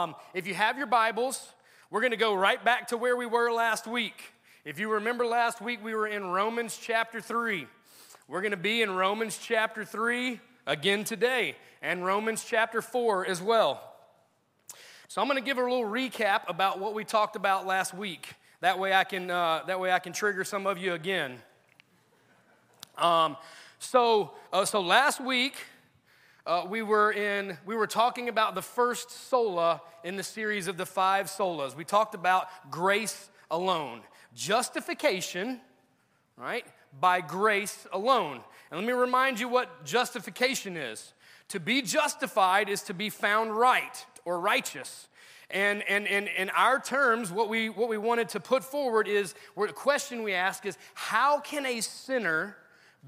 Um, if you have your Bibles, we're going to go right back to where we were last week. If you remember last week, we were in Romans chapter 3. We're going to be in Romans chapter 3 again today, and Romans chapter 4 as well. So I'm going to give a little recap about what we talked about last week. That way I can, uh, that way I can trigger some of you again. Um, so, uh, so last week, uh, we were in we were talking about the first sola in the series of the five solas. We talked about grace alone. Justification right? By grace alone. And let me remind you what justification is. To be justified is to be found right or righteous. And, and, and in our terms, what we, what we wanted to put forward is where the question we ask is how can a sinner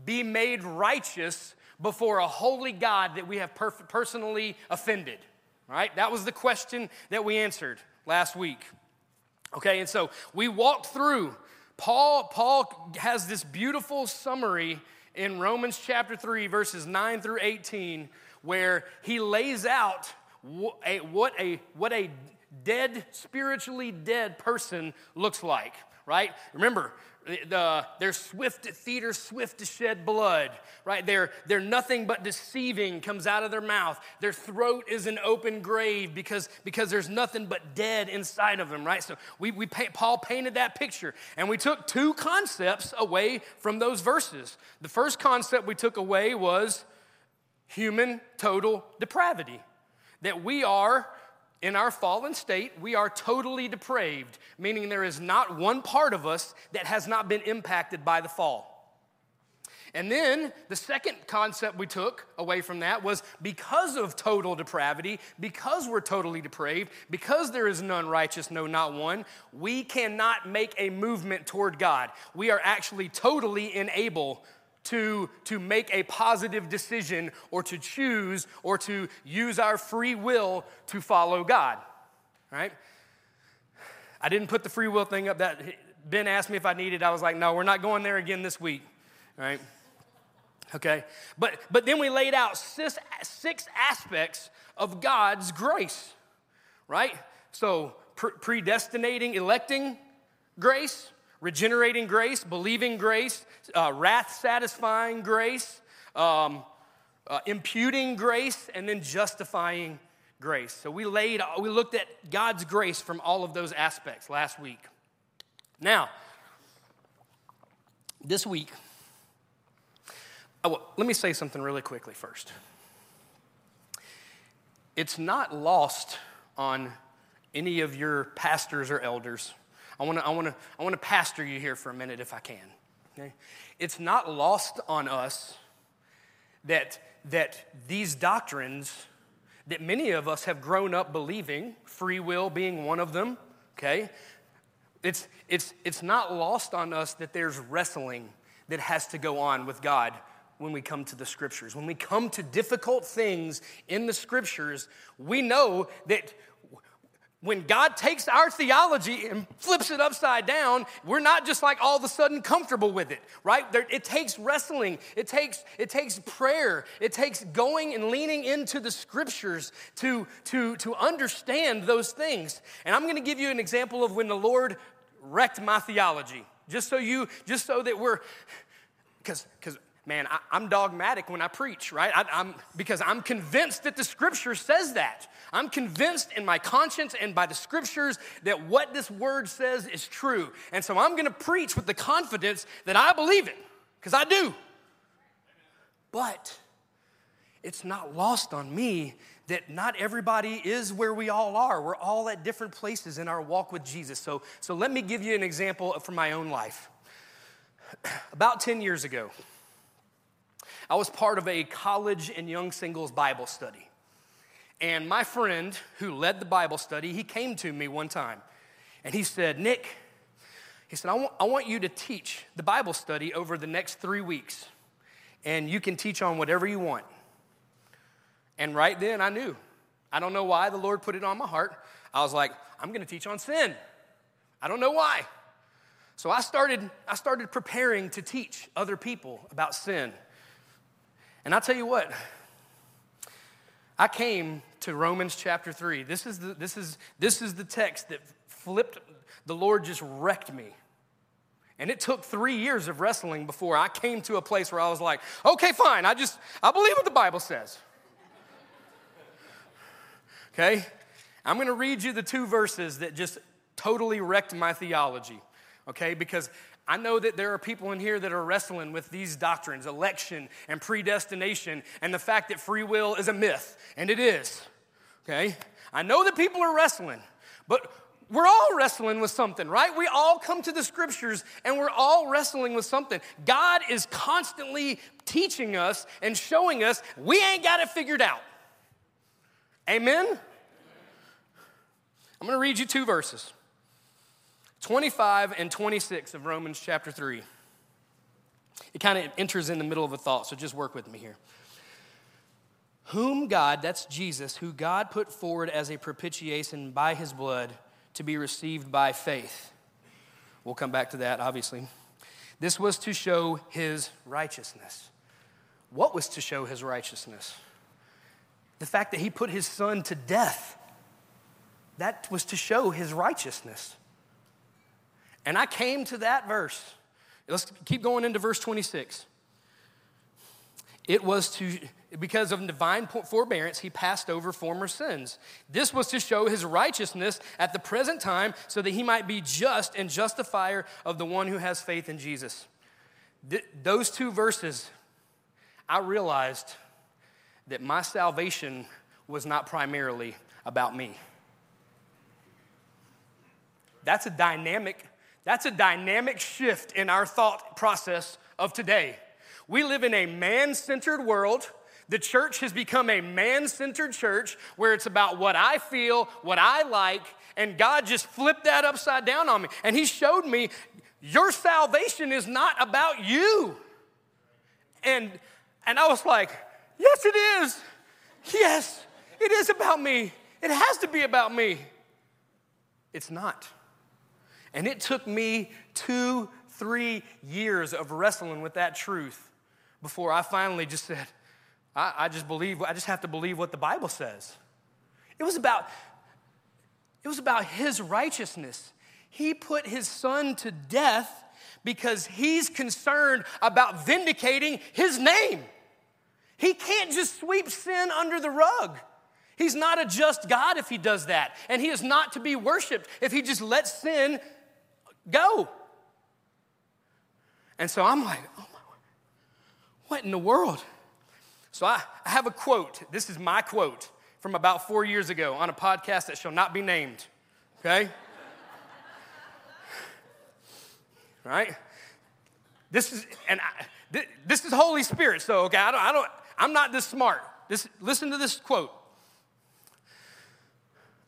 be made righteous before a holy God that we have personally offended? Right? That was the question that we answered last week. Okay, and so we walked through. Paul, Paul has this beautiful summary in Romans chapter 3, verses 9 through 18, where he lays out what a, what a, what a dead, spiritually dead person looks like, right? Remember, the, they're swift at are swift to shed blood, right? They're, they're nothing but deceiving comes out of their mouth. Their throat is an open grave because, because there's nothing but dead inside of them, right? So we, we Paul painted that picture, and we took two concepts away from those verses. The first concept we took away was human total depravity, that we are in our fallen state, we are totally depraved, meaning there is not one part of us that has not been impacted by the fall. And then the second concept we took away from that was because of total depravity, because we're totally depraved, because there is none righteous, no, not one, we cannot make a movement toward God. We are actually totally unable to, to make a positive decision or to choose or to use our free will to follow God, right? I didn't put the free will thing up that Ben asked me if I needed. I was like, no, we're not going there again this week, right? Okay, but but then we laid out six, six aspects of God's grace, right? So pre- predestinating, electing grace, regenerating grace, believing grace, uh, wrath satisfying grace, um, uh, imputing grace, and then justifying grace. So we laid, we looked at God's grace from all of those aspects last week. Now, this week, oh, let me say something really quickly first. It's not lost on any of your pastors or elders I want to I want to I want to pastor you here for a minute if I can. Okay? It's not lost on us that that these doctrines that many of us have grown up believing, free will being one of them, okay? It's it's it's not lost on us that there's wrestling that has to go on with God when we come to the scriptures. When we come to difficult things in the scriptures, we know that when God takes our theology and flips it upside down, we're not just like all of a sudden comfortable with it, right? There, it takes wrestling, it takes, it takes prayer, it takes going and leaning into the scriptures to, to, to understand those things. And I'm gonna give you an example of when the Lord wrecked my theology, just so you, just so that we're, because, because man, I, am dogmatic when I preach, right? I, I'm, because I'm convinced that the scripture says that. I'm convinced in my conscience and by the scriptures that what this word says is true. And so I'm going to preach with the confidence that I believe it, because I do. But it's not lost on me that not everybody is where we all are. We're all at different places in our walk with Jesus. So, so let me give you an example from my own life. About 10 years ago, I was part of a college and young singles Bible study. And my friend who led the Bible study, he came to me one time and he said, Nick, he said, I want, I want you to teach the Bible study over the next three weeks. And you can teach on whatever you want. And right then I knew. I don't know why the Lord put it on my heart. I was like, I'm going to teach on sin. I don't know why. So I started, I started preparing to teach other people about sin. And I'll tell you what, I came to Romans chapter 3. This is the, this is, this is the text that flipped, the Lord just wrecked me. And it took three years of wrestling before I came to a place where I was like, okay, fine, I just, I believe what the Bible says. Okay? I'm gonna read you the two verses that just totally wrecked my theology, okay? Because I know that there are people in here that are wrestling with these doctrines, election and predestination, and the fact that free will is a myth, and it is, okay? I know that people are wrestling, but we're all wrestling with something, right? We all come to the scriptures and we're all wrestling with something. God is constantly teaching us and showing us we ain't got it figured out. Amen? I'm to read you two verses 25 and 26 of Romans chapter 3. It kind of enters in the middle of a thought, so just work with me here. Whom God, that's Jesus, who God put forward as a propitiation by his blood to be received by faith. We'll come back to that, obviously. This was to show his righteousness. What was to show his righteousness? The fact that he put his son to death. That was to show his righteousness. And I came to that verse. Let's keep going into verse 26. It was to because of divine forbearance, he passed over former sins. This was to show his righteousness at the present time so that he might be just and justifier of the one who has faith in Jesus. Th- those two verses, I realized that my salvation was not primarily about me. That's a dynamic, that's a dynamic shift in our thought process of today. We live in a man centered world the church has become a man centered church where it's about what I feel, what I like, and God just flipped that upside down on me. And He showed me your salvation is not about you. And, and I was like, yes, it is. Yes, it is about me. It has to be about me. It's not. And it took me two, three years of wrestling with that truth before I finally just said, I, I just believe, I just have to believe what the Bible says. It was about, it was about his righteousness. He put his son to death because he's concerned about vindicating his name. He can't just sweep sin under the rug. He's not a just God if he does that. And he is not to be worshiped if he just lets sin go. And so I'm like, oh my, what in the world? So I, I have a quote. This is my quote from about four years ago on a podcast that shall not be named. Okay? right? This is, and I, this is Holy Spirit. So, okay, I don't, I don't, I'm not this smart. This, listen to this quote.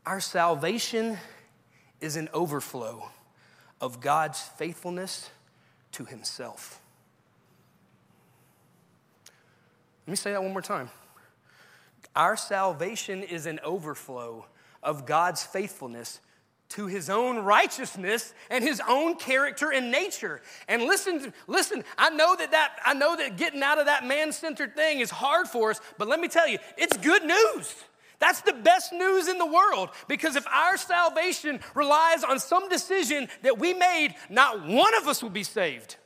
Our salvation is an overflow of God's faithfulness to Himself. Let me say that one more time. Our salvation is an overflow of God's faithfulness to his own righteousness and his own character and nature. And listen, listen, I know that that I know that getting out of that man-centered thing is hard for us, but let me tell you, it's good news. That's the best news in the world because if our salvation relies on some decision that we made, not one of us will be saved.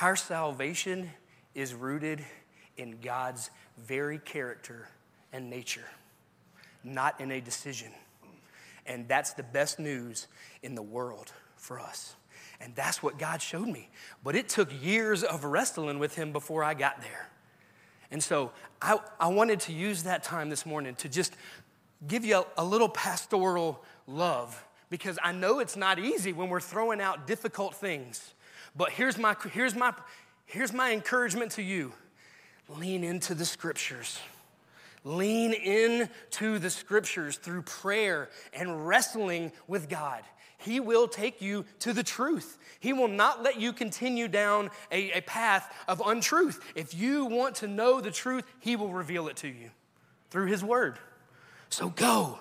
Our salvation is rooted in God's very character and nature, not in a decision. And that's the best news in the world for us. And that's what God showed me. But it took years of wrestling with Him before I got there. And so I, I wanted to use that time this morning to just give you a, a little pastoral love because I know it's not easy when we're throwing out difficult things. But here's my, here's my, here's my encouragement to you lean into the scriptures. Lean into the scriptures through prayer and wrestling with God. He will take you to the truth. He will not let you continue down a, a, path of untruth. If you want to know the truth, He will reveal it to you through His Word. So go.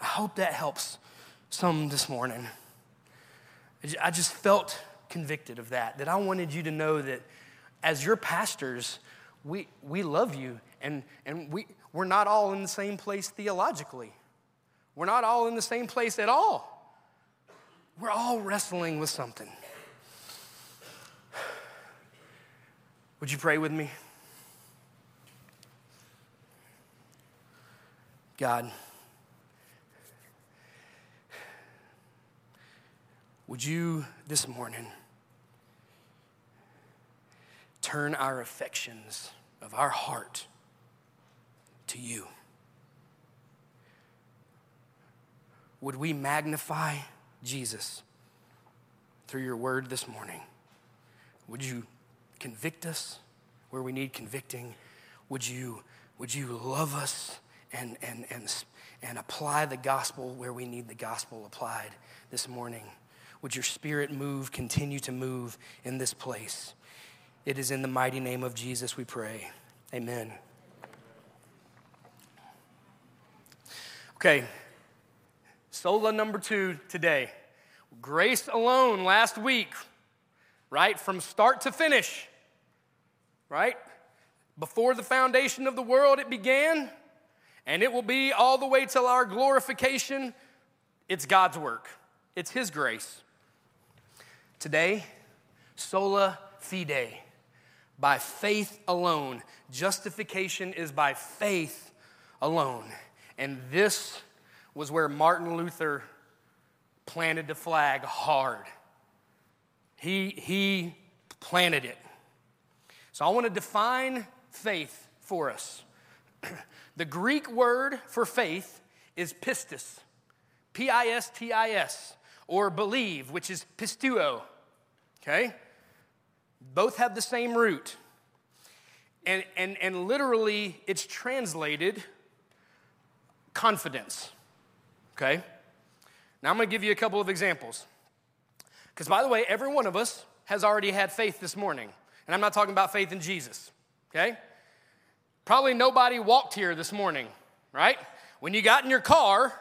I hope that helps some this morning. I just felt convicted of that, that I wanted you to know that as your pastors, we, we love you and, and we, we're not all in the same place theologically. We're not all in the same place at all. We're all wrestling with something. Would you pray with me? God, would you this morning turn our affections of our heart to you? Would we magnify Jesus through your word this morning? Would you convict us where we need convicting? Would you, would you love us and, and, and, and apply the gospel where we need the gospel applied this morning? Would your spirit move, continue to move in this place? It is in the mighty name of Jesus we pray. Amen. Okay, sola number two today. Grace alone last week, right? From start to finish right? Before the foundation of the world, it began, and it will be all the way till our glorification. It's God's work, it's His grace. Today, sola fide, by faith alone. Justification is by faith alone. And this was where Martin Luther planted the flag hard. He, he planted it. So I want to define faith for us. the Greek word for faith is pistis, P I S T I S, or believe, which is pisteuo. Okay? Both have the same root. And, and, and literally, it's translated confidence. Okay? Now, I'm to give you a couple of examples. Because, by the way, every one of us has already had faith this morning. And I'm not talking about faith in Jesus, okay? Probably nobody walked here this morning, right? When you got in your car,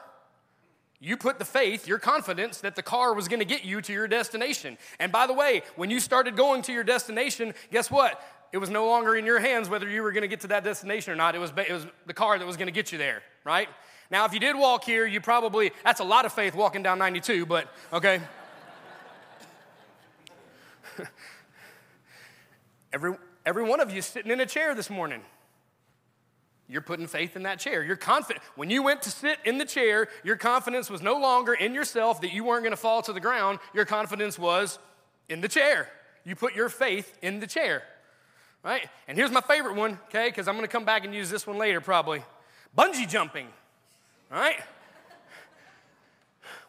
you put the faith, your confidence that the car was going to get you to your destination. And by the way, when you started going to your destination, guess what? It was no longer in your hands whether you were going to get to that destination or not. It was, it was the car that was going to get you there, right? Now, if you did walk here, you probably, that's a lot of faith walking down 92, but okay. Every, every one of you sitting in a chair this morning. You're putting faith in that chair. You're confident. When you went to sit in the chair, your confidence was no longer in yourself that you weren't going to fall to the ground. Your confidence was in the chair. You put your faith in the chair. Right? And here's my favorite one, okay, because I'm going to come back and use this one later probably. Bungee jumping. Right?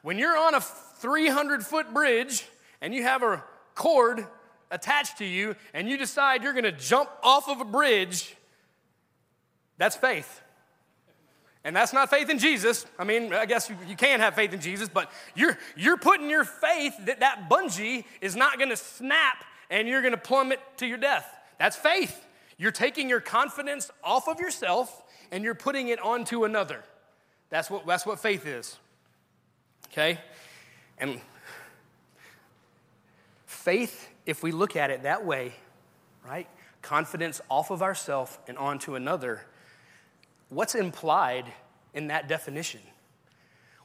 When you're on a 300 foot bridge and you have a cord attached to you and you decide you're going to jump off of a bridge, that's faith. And that's not faith in Jesus. I mean, I guess you, you can have faith in Jesus, but you're, you're putting your faith that that bungee is not going to snap and you're going to plummet to your death. That's faith. You're taking your confidence off of yourself and you're putting it onto another. That's what, that's what faith is. Okay? And faith if we look at it that way, right? Confidence off of ourself and onto another, what's implied in that definition?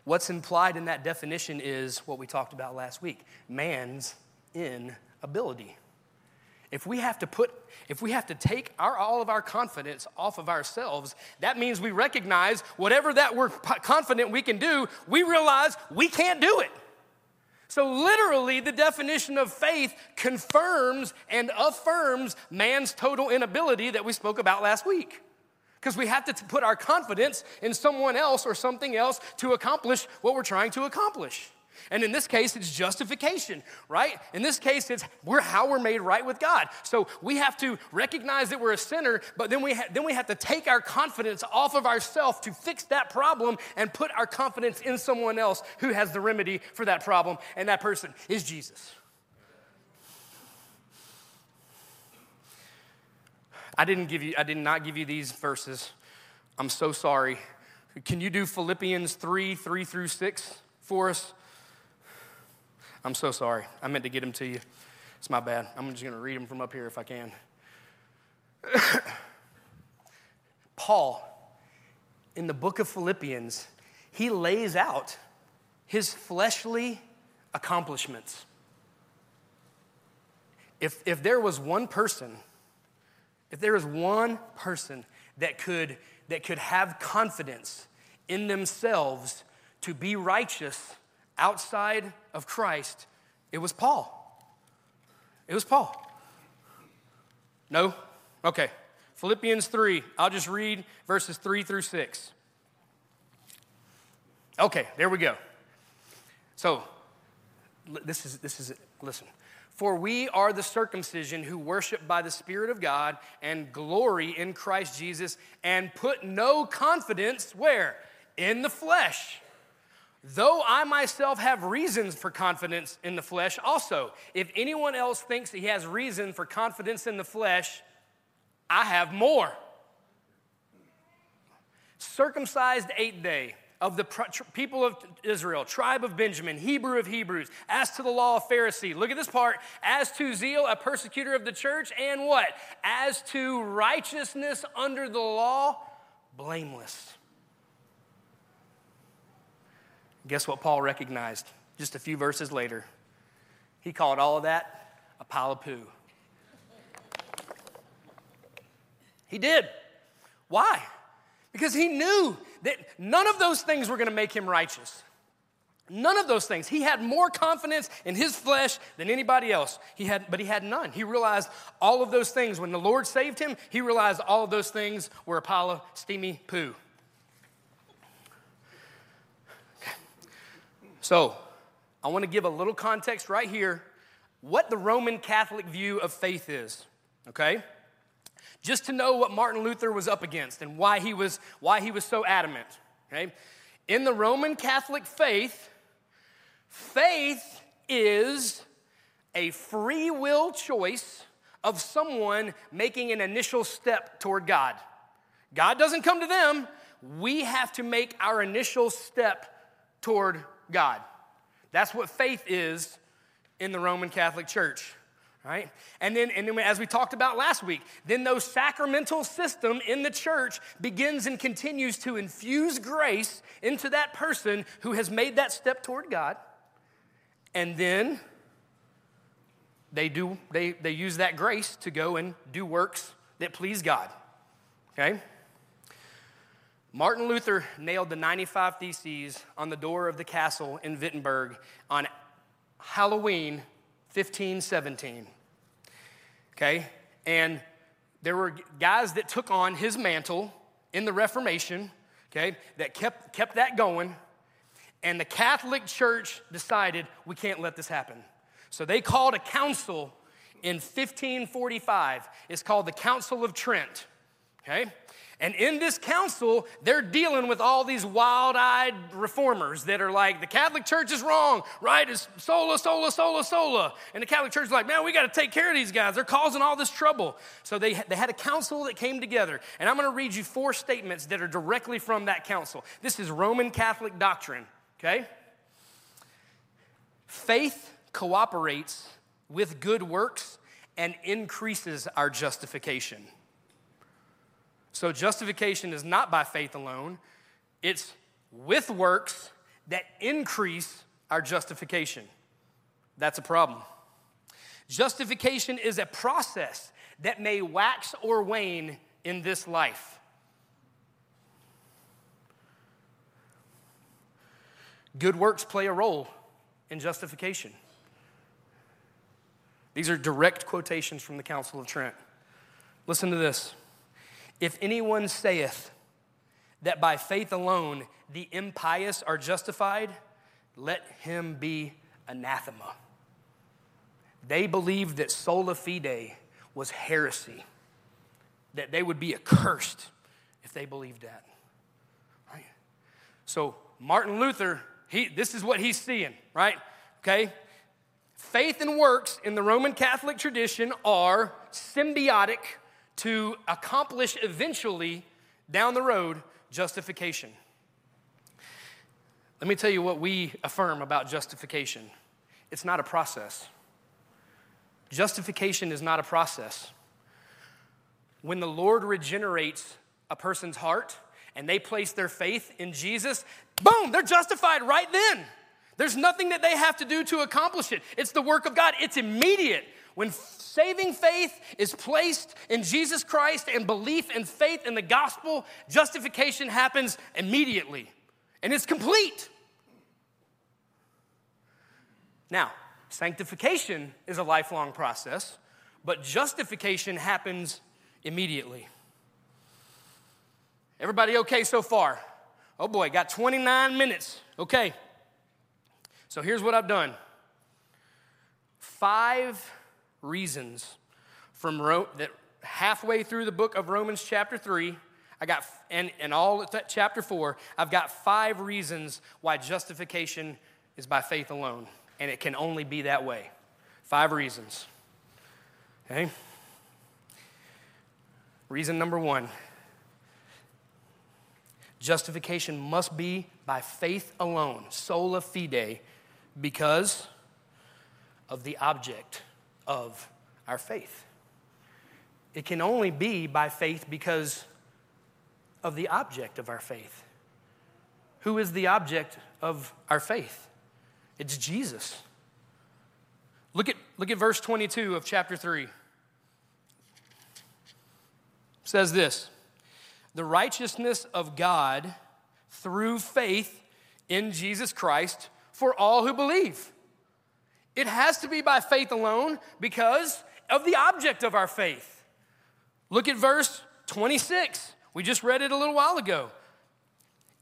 What's implied in that definition is what we talked about last week man's inability. If we have to put, if we have to take our, all of our confidence off of ourselves, that means we recognize whatever that we're confident we can do, we realize we can't do it. So, literally, the definition of faith confirms and affirms man's total inability that we spoke about last week. Because we have to put our confidence in someone else or something else to accomplish what we're trying to accomplish. And in this case, it's justification, right? In this case, it's we're how we're made right with God. So we have to recognize that we're a sinner, but then we ha- then we have to take our confidence off of ourselves to fix that problem and put our confidence in someone else who has the remedy for that problem, and that person is Jesus. I didn't give you I did not give you these verses. I'm so sorry. Can you do Philippians 3, 3 through 6 for us? I'm so sorry. I meant to get them to you. It's my bad. I'm just going to read them from up here if I can. Paul, in the book of Philippians, he lays out his fleshly accomplishments. If, if there was one person, if there was one person that could, that could have confidence in themselves to be righteous outside of Christ, it was Paul. It was Paul. No? Okay. Philippians 3. I'll just read verses 3 through 6. Okay, there we go. So, this is, this is, it. listen. For we are the circumcision who worship by the Spirit of God and glory in Christ Jesus and put no confidence where? In the flesh. Though I myself have reasons for confidence in the flesh, also, if anyone else thinks he has reason for confidence in the flesh, I have more. Circumcised eighth day of the people of Israel, tribe of Benjamin, Hebrew of Hebrews, as to the law of Pharisee. Look at this part. As to zeal, a persecutor of the church, and what? As to righteousness under the law, blameless. Guess what Paul recognized just a few verses later? He called all of that a pile of poo. He did. Why? Because he knew that none of those things were going to make him righteous. None of those things. He had more confidence in his flesh than anybody else. He had, but he had none. He realized all of those things. When the Lord saved him, he realized all of those things were a pile of steamy poo. So, I want to give a little context right here what the Roman Catholic view of faith is, okay? just to know what Martin Luther was up against and why he was, why he was so adamant. Okay? In the Roman Catholic faith, faith is a free will choice of someone making an initial step toward God. God doesn't come to them, we have to make our initial step toward God. That's what faith is in the Roman Catholic Church right? And then, and then as we talked about last week, then those sacramental system in the church begins and continues to infuse grace into that person who has made that step toward God. And then they do they, they use that grace to go and do works that please God. Okay? Martin Luther nailed the 95 Theses on the door of the castle in Wittenberg on Halloween 1517 okay? And there were guys that took on his mantle in the Reformation, okay, that kept, kept that going. And the Catholic Church decided we can't let this happen. So they called a council in 1545. It's called the Council of Trent, okay? And in this council, they're dealing with all these wild eyed reformers that are like, the Catholic Church is wrong, right? It's sola, sola, sola, sola. And the Catholic Church is like, man, we got to take care of these guys. They're causing all this trouble. So they, they had a council that came together. And I'm going to read you four statements that are directly from that council. This is Roman Catholic doctrine, okay? Faith cooperates with good works and increases our justification. So justification is not by faith alone, it's with works that increase our justification. That's a problem. Justification is a process that may wax or wane in this life. Good works play a role in justification. These are direct quotations from the Council of Trent. Listen to this. If anyone saith that by faith alone the impious are justified, let him be anathema. They believed that sola fide was heresy, that they would be accursed if they believed that. Right? So, Martin Luther, he, this is what he's seeing, right? Okay? Faith and works in the Roman Catholic tradition are symbiotic to accomplish eventually down the road justification. Let me tell you what we affirm about justification it's not a process. Justification is not a process. When the Lord regenerates a person's heart and they place their faith in Jesus, boom, they're justified right then. There's nothing that they have to do to accomplish it. It's the work of God, it's immediate. When saving faith is placed in Jesus Christ and belief and faith in the gospel, justification happens immediately and it's complete. Now, sanctification is a lifelong process, but justification happens immediately. Everybody okay so far? Oh boy, got 29 minutes. Okay. So here's what I've done five reasons from Ro- that halfway through the book of Romans, chapter 3. I got, and, and all chapter 4, I've got five reasons why justification is by faith alone. And it can only be that way. Five reasons. Okay? Reason number one justification must be by faith alone, sola fide, because of the object of our faith. It can only be by faith because of the object of our faith. Who is the object of our faith? It's Jesus. Look at, look at verse 22 of chapter 3. It says this The righteousness of God through faith in Jesus Christ for all who believe. It has to be by faith alone because of the object of our faith. Look at verse 26. We just read it a little while ago.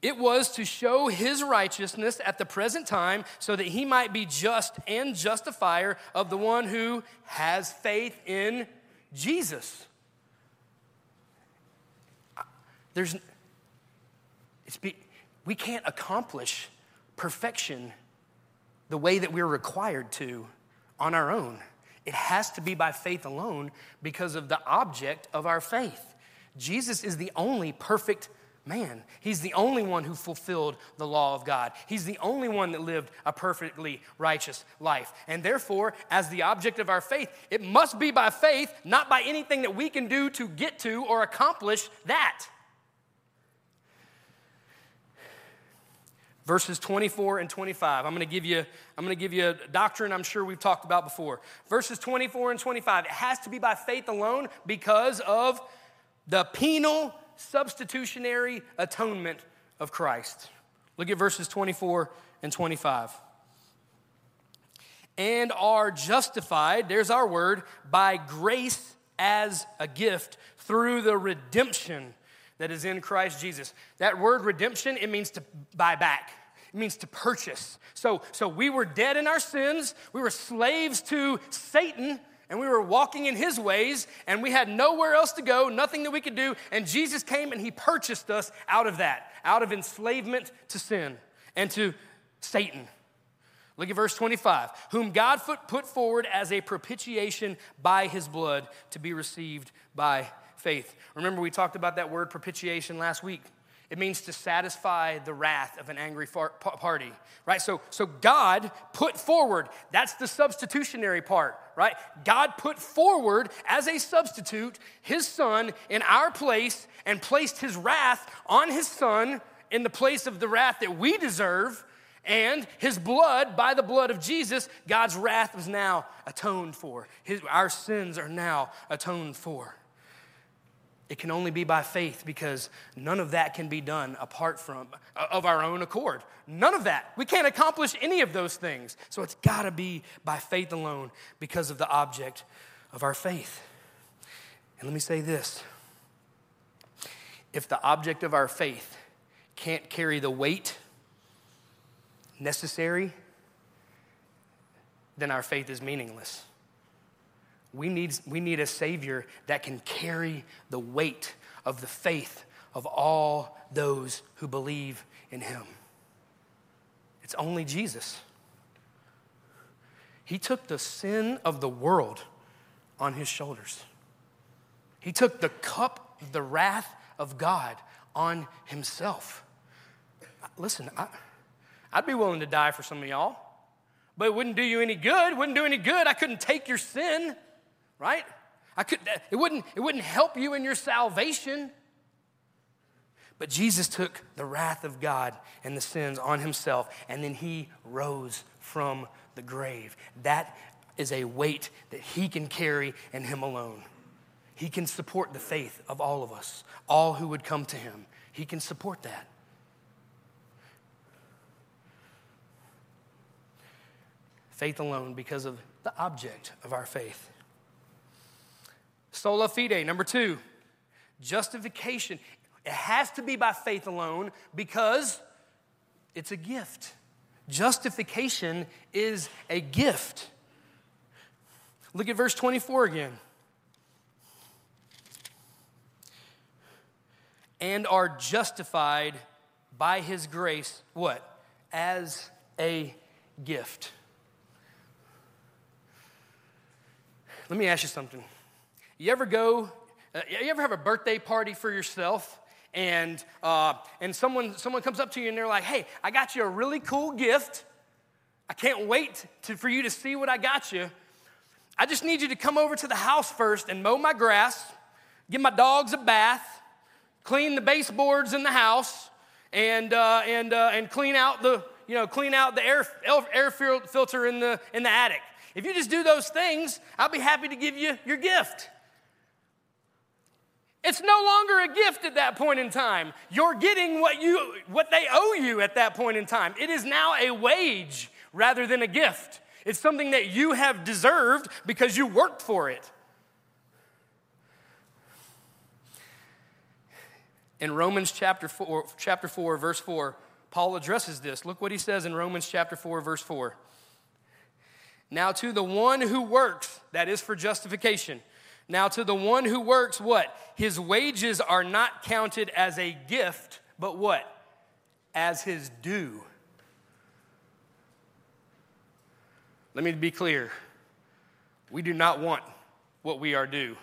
It was to show his righteousness at the present time so that he might be just and justifier of the one who has faith in Jesus. There's, it's be, we can't accomplish perfection the way that we're required to on our own. It has to be by faith alone because of the object of our faith. Jesus is the only perfect man. He's the only one who fulfilled the law of God. He's the only one that lived a perfectly righteous life. And therefore, as the object of our faith, it must be by faith, not by anything that we can do to get to or accomplish that. Verses 24 and 25 i'm going to give you i'm going to give you a doctrine i'm sure we've talked about before. Verses 24 and 25 it has to be by faith alone because of the penal substitutionary atonement of christ. Look at verses 24 and 25 and are justified there's our word by grace as a gift through the redemption that is in Christ Jesus. That word redemption, it means to buy back. It means to purchase. So, so we were dead in our sins, we were slaves to Satan, and we were walking in his ways, and we had nowhere else to go, nothing that we could do. And Jesus came and he purchased us out of that, out of enslavement to sin and to Satan. Look at verse 25. Whom God put forward as a propitiation by his blood to be received by faith. Remember, we talked about that word propitiation last week. It means to satisfy the wrath of an angry party, right? So, so God put forward, that's the substitutionary part, right? God put forward as a substitute his son in our place and placed his wrath on his son in the place of the wrath that we deserve. And his blood, by the blood of Jesus, God's wrath was now atoned for. His, our sins are now atoned for. It can only be by faith because none of that can be done apart from uh, of our own accord. None of that. We can't accomplish any of those things. So it's got to be by faith alone because of the object of our faith. And let me say this. If the object of our faith can't carry the weight necessary, then our faith is meaningless. We need, we need a Savior that can carry the weight of the faith of all those who believe in Him. It's only Jesus. He took the sin of the world on His shoulders, He took the cup of the wrath of God on Himself. Listen, I, I'd be willing to die for some of y'all. but it wouldn't do you any good. It wouldn't do any good. I couldn't take your sin, right? I could, it, wouldn't, it wouldn't help you in your salvation. But Jesus took the wrath of God and the sins on himself, and then he rose from the grave. That is a weight that he can carry in him alone. He can support the faith of all of us, all who would come to him. He can support that. Faith alone because of the object of our faith. Sola fide, number two, justification. It has to be by faith alone because it's a gift. Justification is a gift. Look at verse 24 again. And are justified by his grace, what? As a gift. Let me ask you something. You ever go, uh, you ever have a birthday party for yourself? And, uh, and someone, someone comes up to you and they're like, hey, I got you a really cool gift. I can't wait to, for you to see what I got you. I just need you to come over to the house first and mow my grass, give my dogs a bath, clean the baseboards in the house, and, uh, and, uh, and clean out the, you know, clean out the air, air filter in the, in the attic. If you just do those things, I'll be happy to give you your gift. It's no longer a gift at that point in time. You're getting what, you, what they owe you at that point in time. It is now a wage rather than a gift. It's something that you have deserved because you worked for it. In Romans chapter 4, chapter 4, verse 4, Paul addresses this. Look what he says in Romans chapter 4, verse 4. Now, to the one who works, that is for justification now, to the one who works, what? His wages are not counted as a gift, but what? As his due. Let me be clear. We do not want what we are due.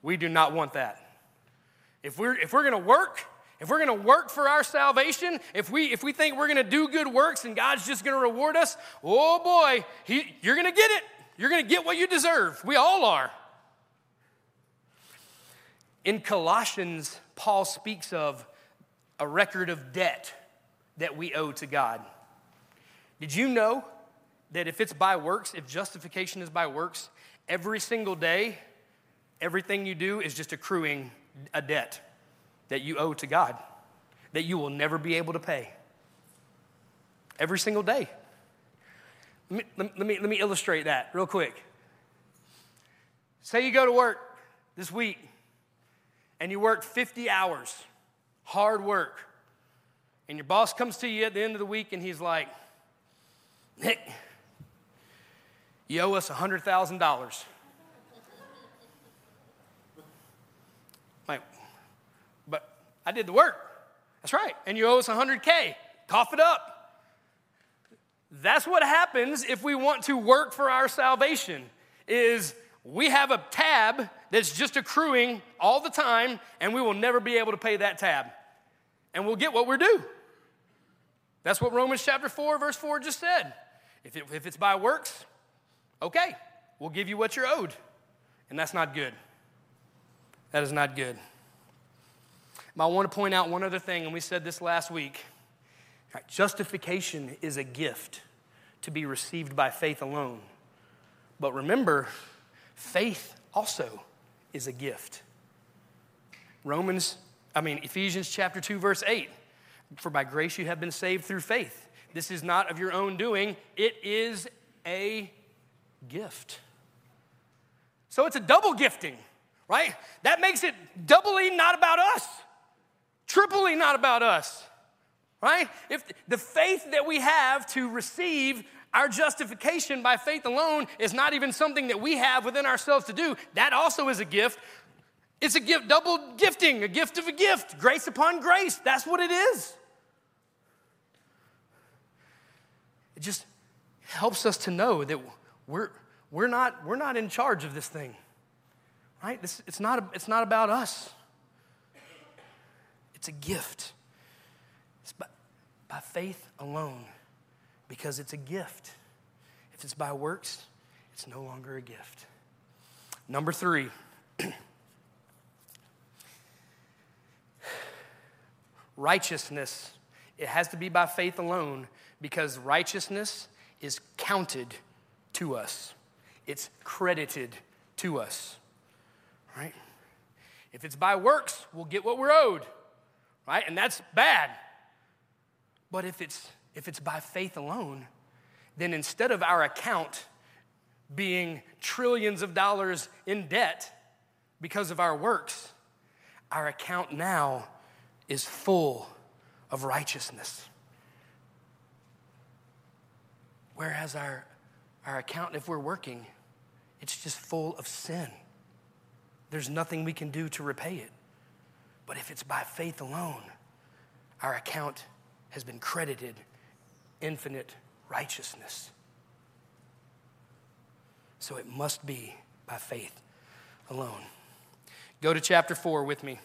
We do not want that. If we're, if we're going to work, if we're going to work for our salvation, if we, if we think we're going to do good works and God's just going to reward us, oh boy, he, you're going to get it. You're going to get what you deserve. We all are. In Colossians, Paul speaks of a record of debt that we owe to God. Did you know that if it's by works, if justification is by works, every single day, everything you do is just accruing a debt that you owe to God that you will never be able to pay? Every single day. Let me, let me, let me illustrate that real quick. Say you go to work this week and you work 50 hours, hard work, and your boss comes to you at the end of the week and he's like, Nick, you owe us $100,000. like, but I did the work. That's right. And you owe us 100K. Cough it up. That's what happens if we want to work for our salvation is we have a tab that's just accruing all the time and we will never be able to pay that tab. And we'll get what we're due. That's what Romans chapter 4 verse 4 just said. If, it, if it's by works, okay, we'll give you what you're owed. And that's not good. That is not good. I want to point out one other thing, and we said this last week. Right, justification is a gift to be received by faith alone. But remember, faith also is a gift. Romans, I mean, Ephesians chapter 2, verse 8. For by grace you have been saved through faith. This is not of your own doing, it is a gift. So it's a double gifting, right? That makes it doubly not about us, triply not about us right? If the faith that we have to receive our justification by faith alone is not even something that we have within ourselves to do, that also is a gift. It's a gift, double gifting, a gift of a gift, grace upon grace. That's what it is. It just helps us to know that we're, we're, not, we're not in charge of this thing, right? This, it's, not, it's not about us, it's a gift. It's by, faith alone because it's a gift. If it's by works, it's no longer a gift. Number three, righteousness. It has to be by faith alone because righteousness is counted to us, it's credited to us, right? If it's by works, we'll get what we're owed, right? And that's bad. But if it's if it's by faith alone, then instead of our account being trillions of dollars in debt because of our works, our account now is full of righteousness. Whereas our, our account, if we're working, it's just full of sin. There's nothing we can do to repay it. But if it's by faith alone, our account has been credited infinite righteousness. So it must be by faith alone. Go to chapter 4 with me.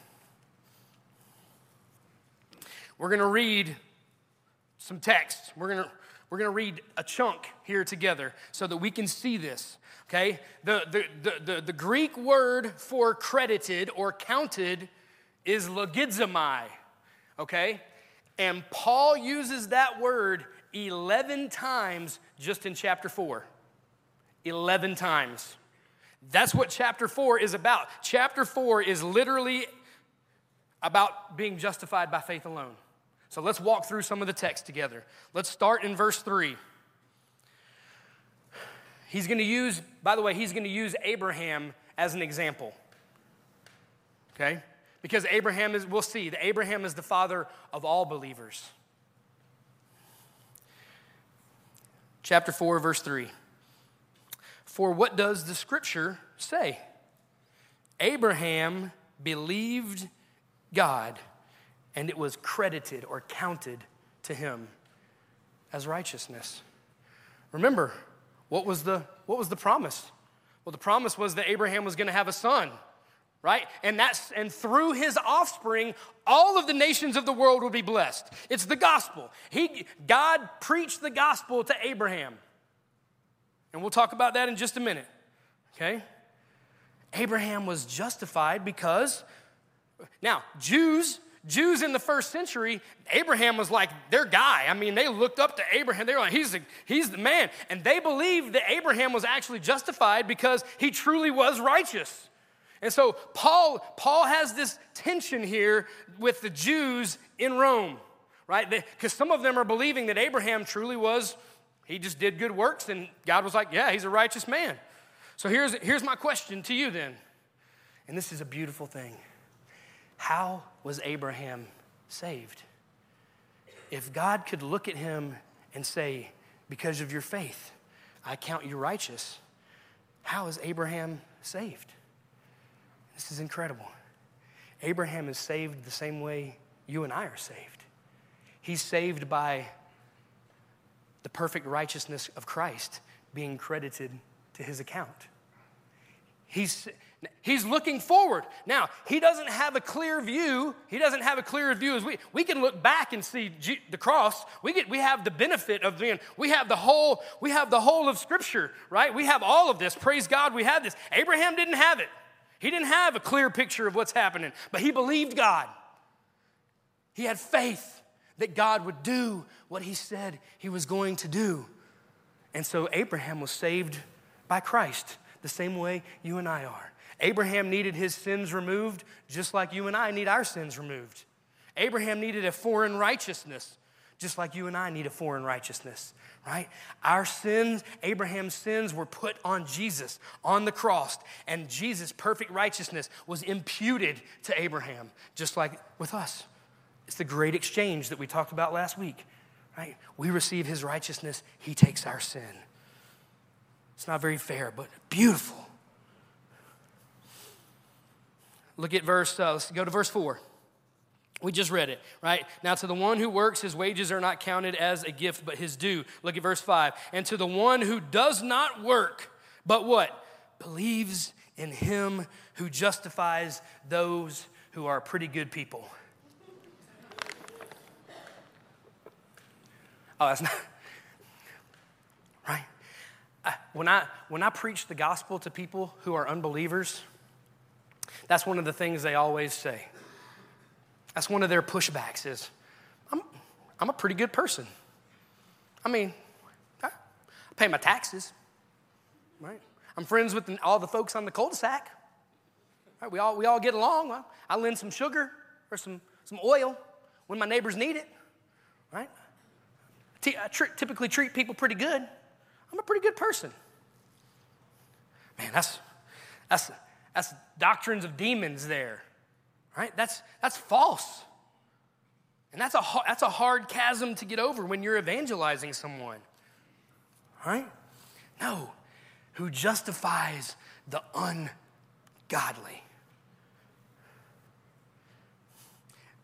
We're going to read some text. We're going to we're going to read a chunk here together so that we can see this. Okay? The, the, the, the, the Greek word for credited or counted is logizomai. Okay? And Paul uses that word 11 times just in chapter 4. 11 times. That's what chapter 4 is about. Chapter 4 is literally about being justified by faith alone. So let's walk through some of the text together. Let's start in verse 3. He's going to use, by the way, he's going to use Abraham as an example. Okay? Because Abraham is, we'll see, that Abraham is the father of all believers. Chapter 4, verse 3. For what does the scripture say? Abraham believed God and it was credited or counted to him as righteousness. Remember, what was the, what was the promise? Well, the promise was that Abraham was going to have a son, right? And that's and through his offspring, all of the nations of the world will be blessed. It's the gospel. He God preached the gospel to Abraham. And we'll talk about that in just a minute. Okay? Abraham was justified because now, Jews Jews in the first century, Abraham was like their guy. I mean, they looked up to Abraham. They were like, he's the, he's the man. And they believed that Abraham was actually justified because he truly was righteous. And so Paul, Paul has this tension here with the Jews in Rome, right? Because some of them are believing that Abraham truly was, he just did good works, and God was like, yeah, he's a righteous man. So here's, here's my question to you then. And this is a beautiful thing. How was Abraham saved? If God could look at him and say, Because of your faith, I count you righteous, how is Abraham saved? This is incredible. Abraham is saved the same way you and I are saved. He's saved by the perfect righteousness of Christ being credited to his account. He's, He's looking forward. Now, he doesn't have a clear view. He doesn't have a clear view as we we can look back and see G, the cross. We get we have the benefit of being we have the whole we have the whole of scripture, right? We have all of this. Praise God, we have this. Abraham didn't have it. He didn't have a clear picture of what's happening, but he believed God. He had faith that God would do what he said he was going to do. And so Abraham was saved by Christ the same way you and I are. Abraham needed his sins removed just like you and I need our sins removed. Abraham needed a foreign righteousness just like you and I need a foreign righteousness, right? Our sins, Abraham's sins, were put on Jesus on the cross, and Jesus' perfect righteousness was imputed to Abraham, just like with us. It's the great exchange that we talked about last week, right? We receive his righteousness, he takes our sin. It's not very fair, but beautiful. Look at verse, uh, let's go to verse 4. We just read it, right? Now, to the one who works, his wages are not counted as a gift, but his due. Look at verse 5. And to the one who does not work, but what? Believes in him who justifies those who are pretty good people. Oh, that's not, I, when, I, when I preach the gospel to people who are unbelievers, that's one of the things they always say. That's one of their pushbacks is, I'm, I'm a pretty good person. I mean, I pay my taxes, right? I'm friends with all the folks on the cul-de-sac. Right? We, all, we all get along. I lend some sugar or some, some oil when my neighbors need it, right? I typically treat people pretty good. I'm a pretty good person. Man, that's, that's, that's doctrines of demons there, right? That's, that's false. And that's a, that's a hard chasm to get over when you're evangelizing someone, right? No, who justifies the ungodly.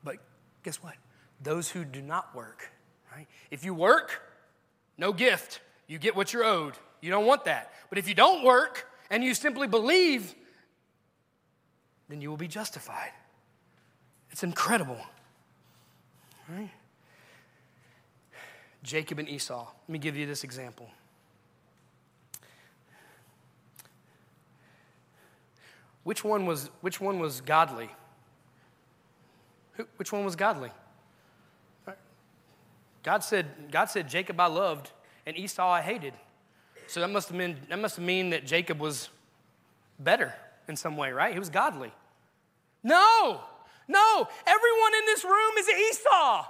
But guess what? Those who do not work, right? If you work, no gift. You get what you're owed. You don't want that. But if you don't work and you simply believe, then you will be justified. It's incredible. Right? Jacob and Esau. Let me give you this example. Which one was, which one was godly? Which one was godly? God said, God said, Jacob I loved, and Esau I hated. So that must have been that must mean that Jacob was better in some way, right? He was godly. No, no, everyone in this room is Esau.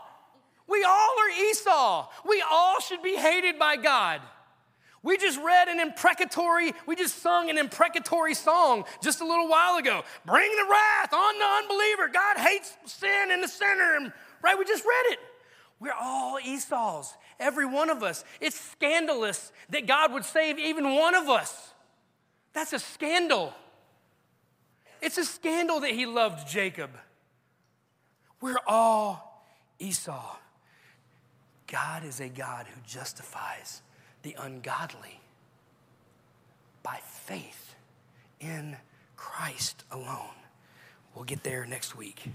We all are Esau. We all should be hated by God. We just read an imprecatory, we just sung an imprecatory song just a little while ago. Bring the wrath on the unbeliever. God hates sin in the sinner. Right? We just read it. We're all Esau's, every one of us. It's scandalous that God would save even one of us. That's a scandal. It's a scandal that he loved Jacob. We're all Esau. God is a God who justifies the ungodly by faith in Christ alone. We'll get there next week.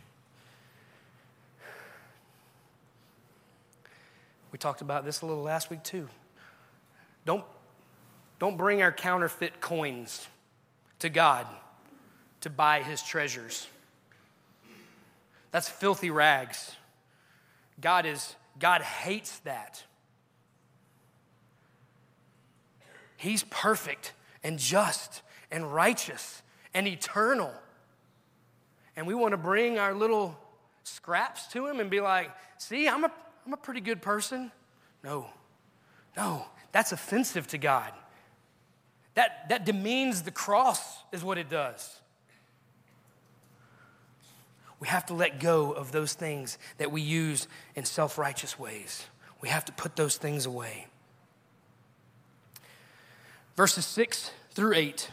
We talked about this a little last week too. Don't, don't bring our counterfeit coins to God to buy his treasures. That's filthy rags. God is God hates that. He's perfect and just and righteous and eternal. And we want to bring our little scraps to him and be like, see, I'm a I'm a pretty good person. No, no, that's offensive to God. That, that demeans the cross, is what it does. We have to let go of those things that we use in self righteous ways. We have to put those things away. Verses 6 through 8.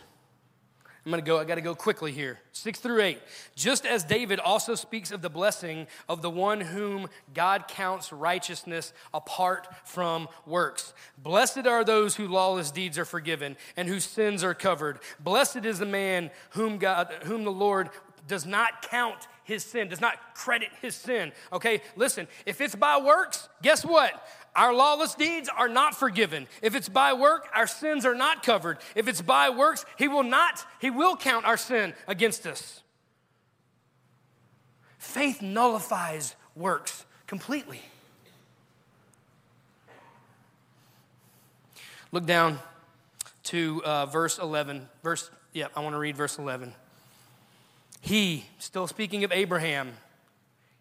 I'm going to go, I got to go quickly here. Six through eight. Just as David also speaks of the blessing of the one whom God counts righteousness apart from works. Blessed are those whose lawless deeds are forgiven and whose sins are covered. Blessed is the man whom God, whom the Lord does not count his sin, does not credit his sin. Okay, listen, if it's by works, guess what? Our lawless deeds are not forgiven. If it's by work, our sins are not covered. If it's by works, he will not, he will count our sin against us. Faith nullifies works completely. Look down to uh, verse 11. Verse, yeah, I want to read verse 11. He, still speaking of Abraham,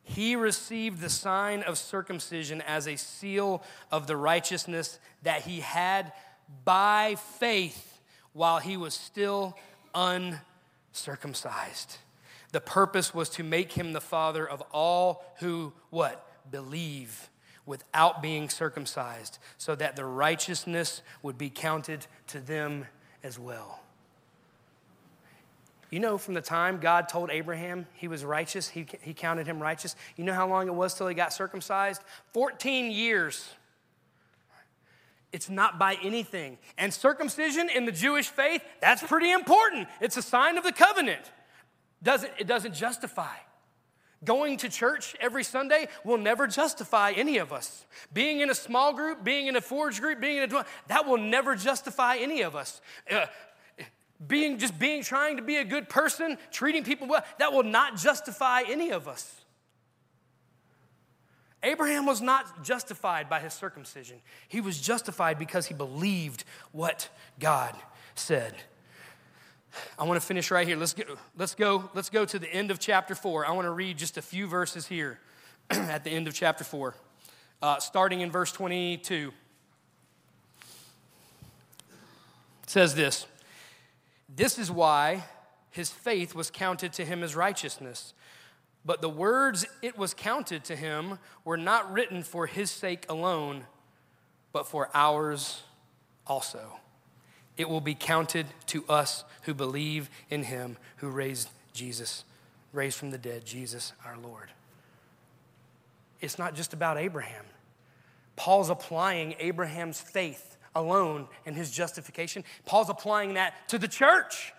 he received the sign of circumcision as a seal of the righteousness that he had by faith while he was still uncircumcised. The purpose was to make him the father of all who what? Believe without being circumcised, so that the righteousness would be counted to them as well. You know, from the time God told Abraham he was righteous, he, he counted him righteous. You know how long it was till he got circumcised? 14 years. It's not by anything. And circumcision in the Jewish faith, that's pretty important. It's a sign of the covenant. Doesn't, it doesn't justify. Going to church every Sunday will never justify any of us. Being in a small group, being in a forge group, being in a that will never justify any of us. Uh, being just being trying to be a good person, treating people well, that will not justify any of us. Abraham was not justified by his circumcision. He was justified because he believed what God said. I want to finish right here. Let's go, let's go, let's go to the end of chapter 4. I want to read just a few verses here at the end of chapter 4, uh, starting in verse 22. It says this This is why his faith was counted to him as righteousness. But the words it was counted to him were not written for his sake alone, but for ours also it will be counted to us who believe in him who raised Jesus, raised from the dead, Jesus our Lord. It's not just about Abraham. Paul's applying Abraham's faith alone and his justification. Paul's applying that to the church.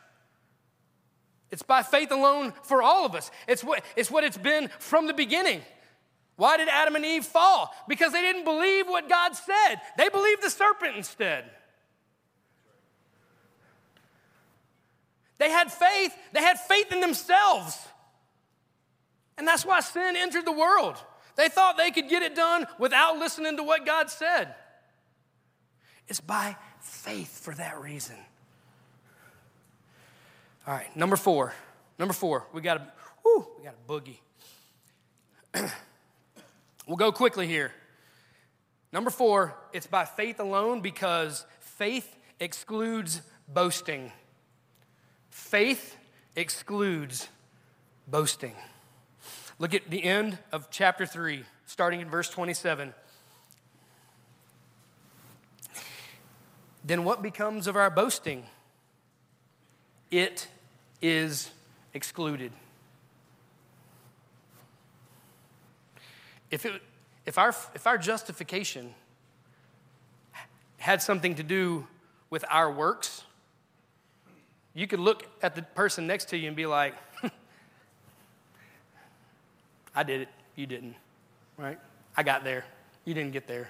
It's by faith alone for all of us. It's what, it's what it's been from the beginning. Why did Adam and Eve fall? Because they didn't believe what God said. They believed the serpent instead. They had faith, they had faith in themselves. And that's why sin entered the world. They thought they could get it done without listening to what God said. It's by faith for that reason. All right, number four. Number four, we got a, whoo, we got a boogie. we'll go quickly here. Number four, it's by faith alone because faith excludes boasting. Faith excludes boasting. Look at the end of chapter 3, starting in verse 27. Then what becomes of our boasting? It is excluded. If, it, if, our, if our justification had something to do with our works, you could look at the person next to you and be like, I did it, you didn't, right? I got there, you didn't get there.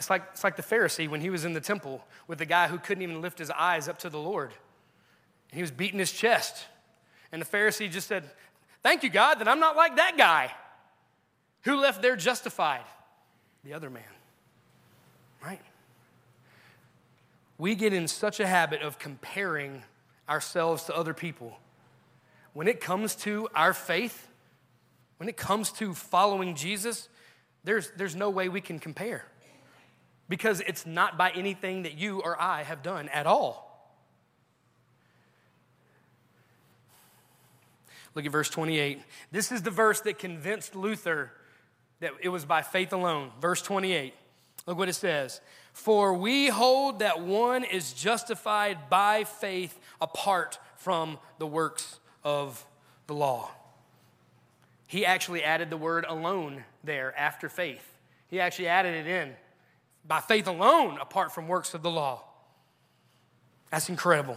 It's like, it's like the Pharisee when he was in the temple with the guy who couldn't even lift his eyes up to the Lord. And he was beating his chest. And the Pharisee just said, Thank you, God, that I'm not like that guy who left there justified. The other man, right? we get in such a habit of comparing ourselves to other people. When it comes to our faith, when it comes to following Jesus, there's, there's no way we can compare because it's not by anything that you or I have done at all. Look at verse 28. This is the verse that convinced Luther that it was by faith alone. Verse 28. Look what it says. For we hold that one is justified by faith apart from the works of the law. He actually added the word alone there after faith. He actually added it in by faith alone apart from works of the law. That's incredible.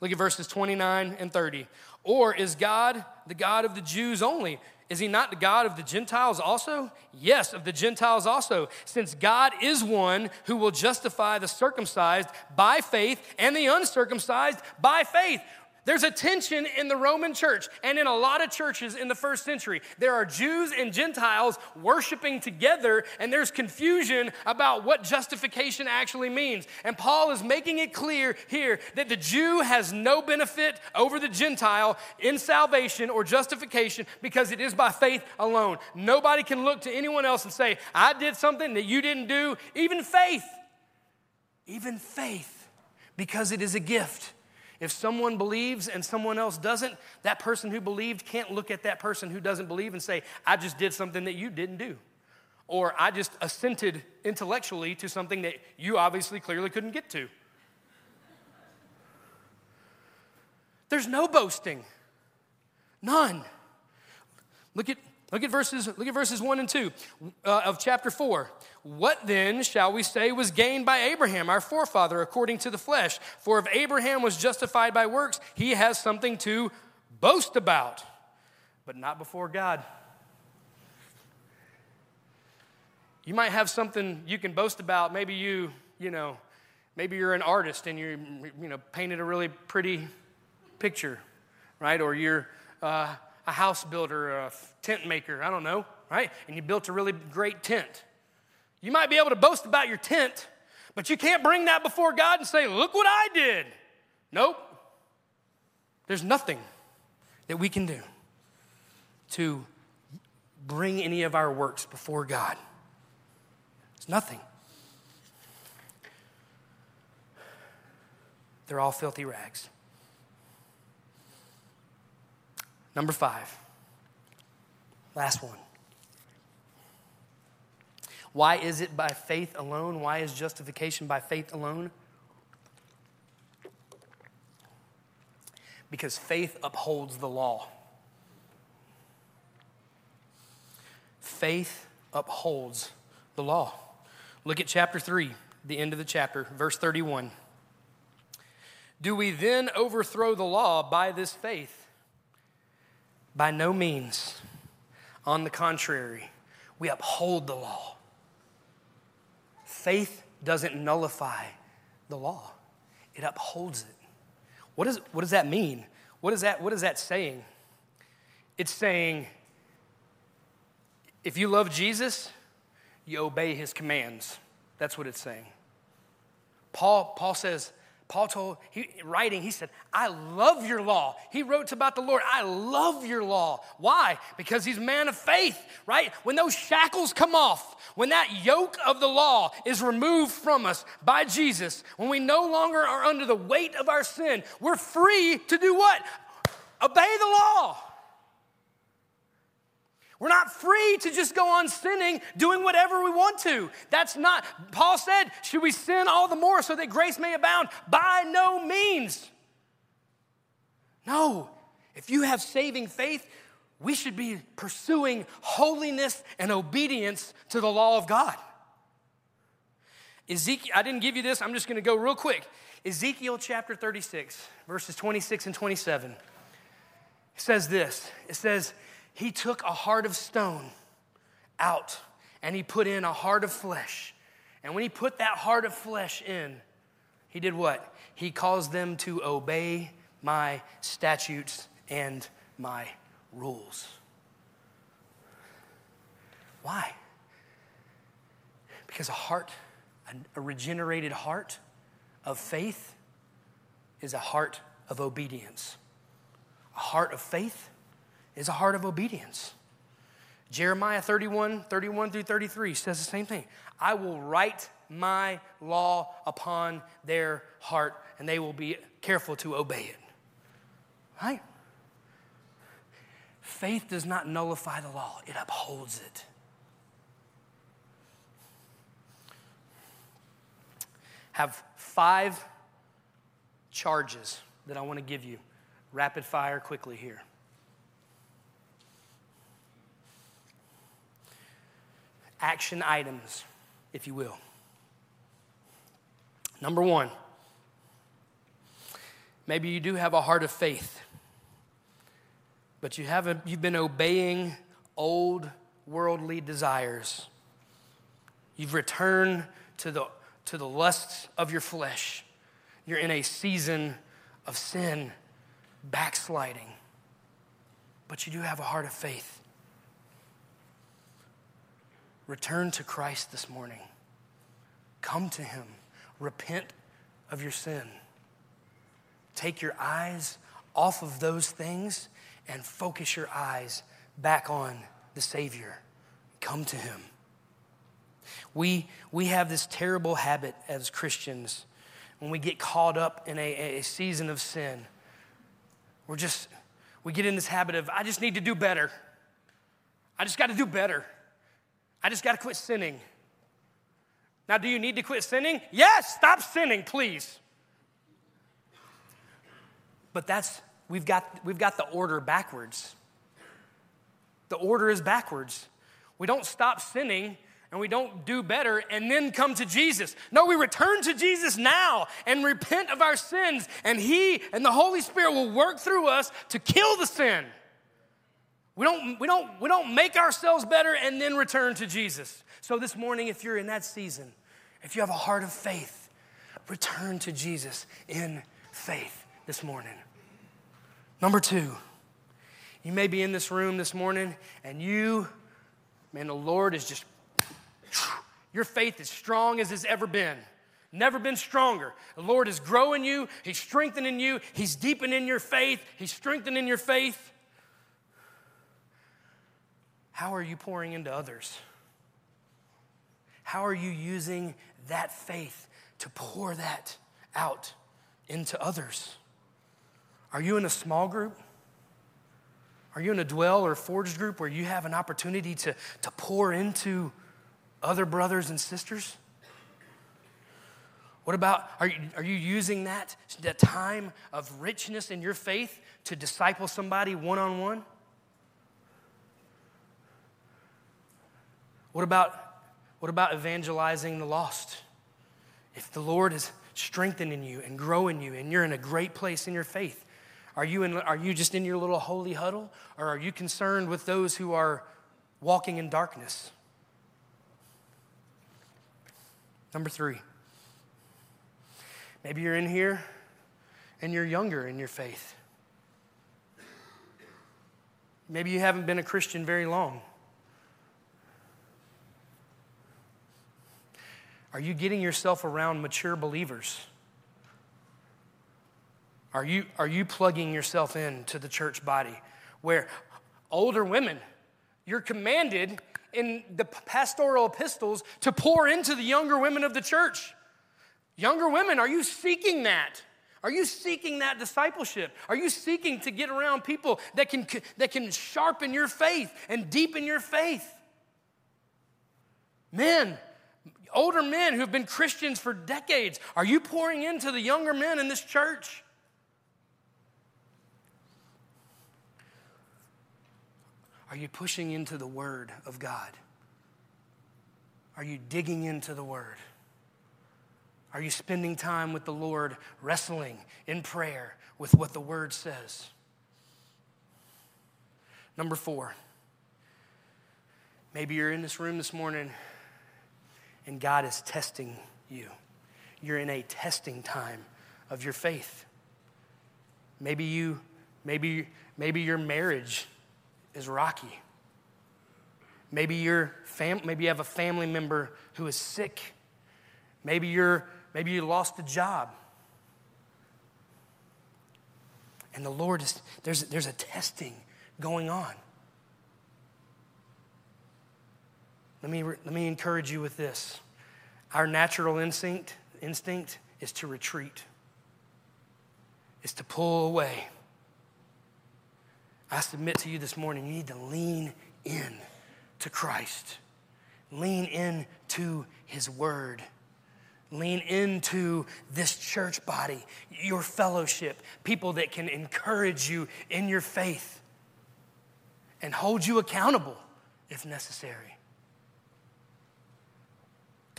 Look at verses 29 and 30. Or is God the God of the Jews only? Is he not the God of the Gentiles also? Yes, of the Gentiles also, since God is one who will justify the circumcised by faith and the uncircumcised by faith. There's a tension in the Roman church and in a lot of churches in the first century. There are Jews and Gentiles worshiping together, and there's confusion about what justification actually means. And Paul is making it clear here that the Jew has no benefit over the Gentile in salvation or justification because it is by faith alone. Nobody can look to anyone else and say, I did something that you didn't do. Even faith, even faith, because it is a gift if someone believes and someone else doesn't, that person who believed can't look at that person who doesn't believe and say, I just did something that you didn't do. Or I just assented intellectually to something that you obviously clearly couldn't get to. There's no boasting. None. Look at Look at verses, look at verses 1 and 2 uh, of chapter 4. What then shall we say was gained by Abraham, our forefather, according to the flesh? For if Abraham was justified by works, he has something to boast about, but not before God. You might have something you can boast about. Maybe you, you know, maybe you're an artist and you, you know, painted a really pretty picture, right? Or you're uh, a house builder, a tent maker, I don't know, right? And you built a really great tent. You might be able to boast about your tent, but you can't bring that before God and say, Look what I did. Nope. There's nothing that we can do to bring any of our works before God. It's nothing. They're all filthy rags. Number five, last one. Why is it by faith alone? Why is justification by faith alone? Because faith upholds the law. Faith upholds the law. Look at chapter 3, the end of the chapter, verse 31. Do we then overthrow the law by this faith? By no means. On the contrary, we uphold the law. Faith doesn't nullify the law, it upholds it. What, is, what does that mean? What is that, what is that saying? It's saying if you love Jesus, you obey his commands. That's what it's saying. Paul, Paul says, Paul told, he, writing, he said, I love your law. He wrote about the Lord, I love your law. Why? Because he's man of faith, right? When those shackles come off, when that yoke of the law is removed from us by Jesus, when we no longer are under the weight of our sin, we're free to do what? Obey the law. We're not free to just go on sinning, doing whatever we want to. That's not, Paul said, should we sin all the more so that grace may abound? By no means. No. If you have saving faith, we should be pursuing holiness and obedience to the law of God. Ezekiel, I didn't give you this, I'm just gonna go real quick. Ezekiel chapter 36, verses 26 and 27 says this it says, he took a heart of stone out and he put in a heart of flesh. And when he put that heart of flesh in, he did what? He caused them to obey my statutes and my rules. Why? Because a heart, a regenerated heart of faith, is a heart of obedience. A heart of faith is a heart of obedience. Jeremiah 31, 31 through 33 says the same thing. I will write my law upon their heart, and they will be careful to obey it. Right? Faith does not nullify the law, it upholds it. Have five charges that I want to give you rapid fire quickly here. Action items, if you will. Number one, maybe you do have a heart of faith, but you haven't, you've been obeying old worldly desires. You've returned to the, to the lusts of your flesh. You're in a season of sin, backsliding, but you do have a heart of faith. Return to Christ this morning. Come to Him. Repent of your sin. Take your eyes off of those things and focus your eyes back on the Savior. Come to Him. We, we have this terrible habit as Christians when we get caught up in a, a season of sin. We're just, we get in this habit of, I just need to do better. I just got to do better. I just got to quit sinning. Now, do you need to quit sinning? Yes, stop sinning, please. But that's, we've got, we've got the order backwards. The order is backwards. We don't stop sinning and we don't do better and then come to Jesus. No, we return to Jesus now and repent of our sins, and He and the Holy Spirit will work through us to kill the sin. We don't, we, don't, we don't make ourselves better and then return to Jesus. So, this morning, if you're in that season, if you have a heart of faith, return to Jesus in faith this morning. Number two, you may be in this room this morning and you, man, the Lord is just, your faith is strong as it's ever been. Never been stronger. The Lord is growing you, He's strengthening you, He's deepening your faith, He's strengthening your faith. How are you pouring into others? How are you using that faith to pour that out into others? Are you in a small group? Are you in a dwell or forge group where you have an opportunity to, to pour into other brothers and sisters? What about, are you, are you using that, that time of richness in your faith to disciple somebody one on one? What about, what about evangelizing the lost? If the Lord is strengthening you and growing you and you're in a great place in your faith, are you, in, are you just in your little holy huddle or are you concerned with those who are walking in darkness? Number three, maybe you're in here and you're younger in your faith. Maybe you haven't been a Christian very long. Are you getting yourself around mature believers? Are you, are you plugging yourself in to the church body where older women, you're commanded in the pastoral epistles to pour into the younger women of the church? Younger women, are you seeking that? Are you seeking that discipleship? Are you seeking to get around people that can, that can sharpen your faith and deepen your faith? Men, older men who have been Christians for decades, are you pouring into the younger men in this church? Are you pushing into the Word of God? Are you digging into the Word? Are you spending time with the Lord, wrestling in prayer with what the Word says? Number four, maybe you're in this room this morning and God is testing you. You're in a testing time of your faith. Maybe you, maybe, maybe your marriage is rocky. Maybe, your fam- maybe you have a family member who is sick. Maybe, you're, maybe you lost a job. And the Lord is, there's, there's a testing going on. Let me, let me encourage you with this. Our natural instinct, instinct is to retreat, is to pull away. I submit to you this morning, you need to lean in to Christ. Lean in to his word. Lean into this church body, your fellowship, people that can encourage you in your faith and hold you accountable if necessary.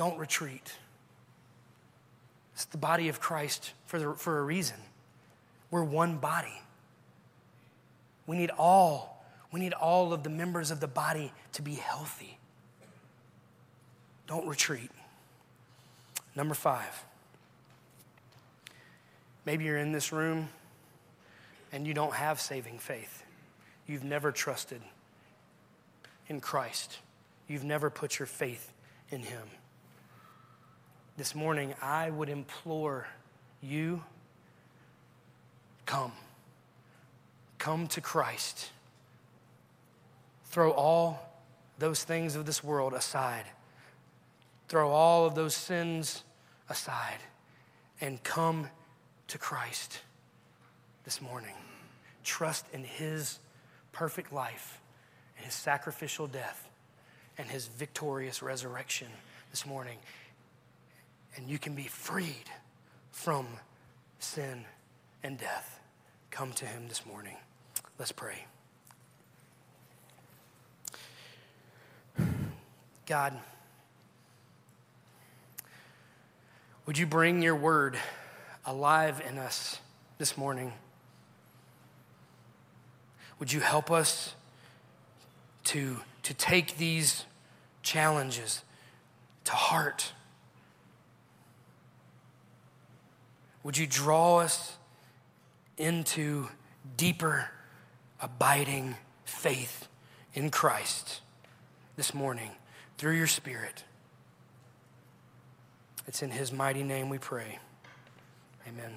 Don't retreat. It's the body of Christ for, the, for a reason. We're one body. We need all, we need all of the members of the body to be healthy. Don't retreat. Number five. Maybe you're in this room and you don't have saving faith. You've never trusted in Christ. You've never put your faith in Him. This morning, I would implore you come. Come to Christ. Throw all those things of this world aside. Throw all of those sins aside and come to Christ this morning. Trust in His perfect life and His sacrificial death and His victorious resurrection this morning. And you can be freed from sin and death. Come to Him this morning. Let's pray. God, would you bring your word alive in us this morning? Would you help us to, to take these challenges to heart. Would you draw us into deeper, abiding faith in Christ this morning through your Spirit? It's in His mighty name we pray. Amen.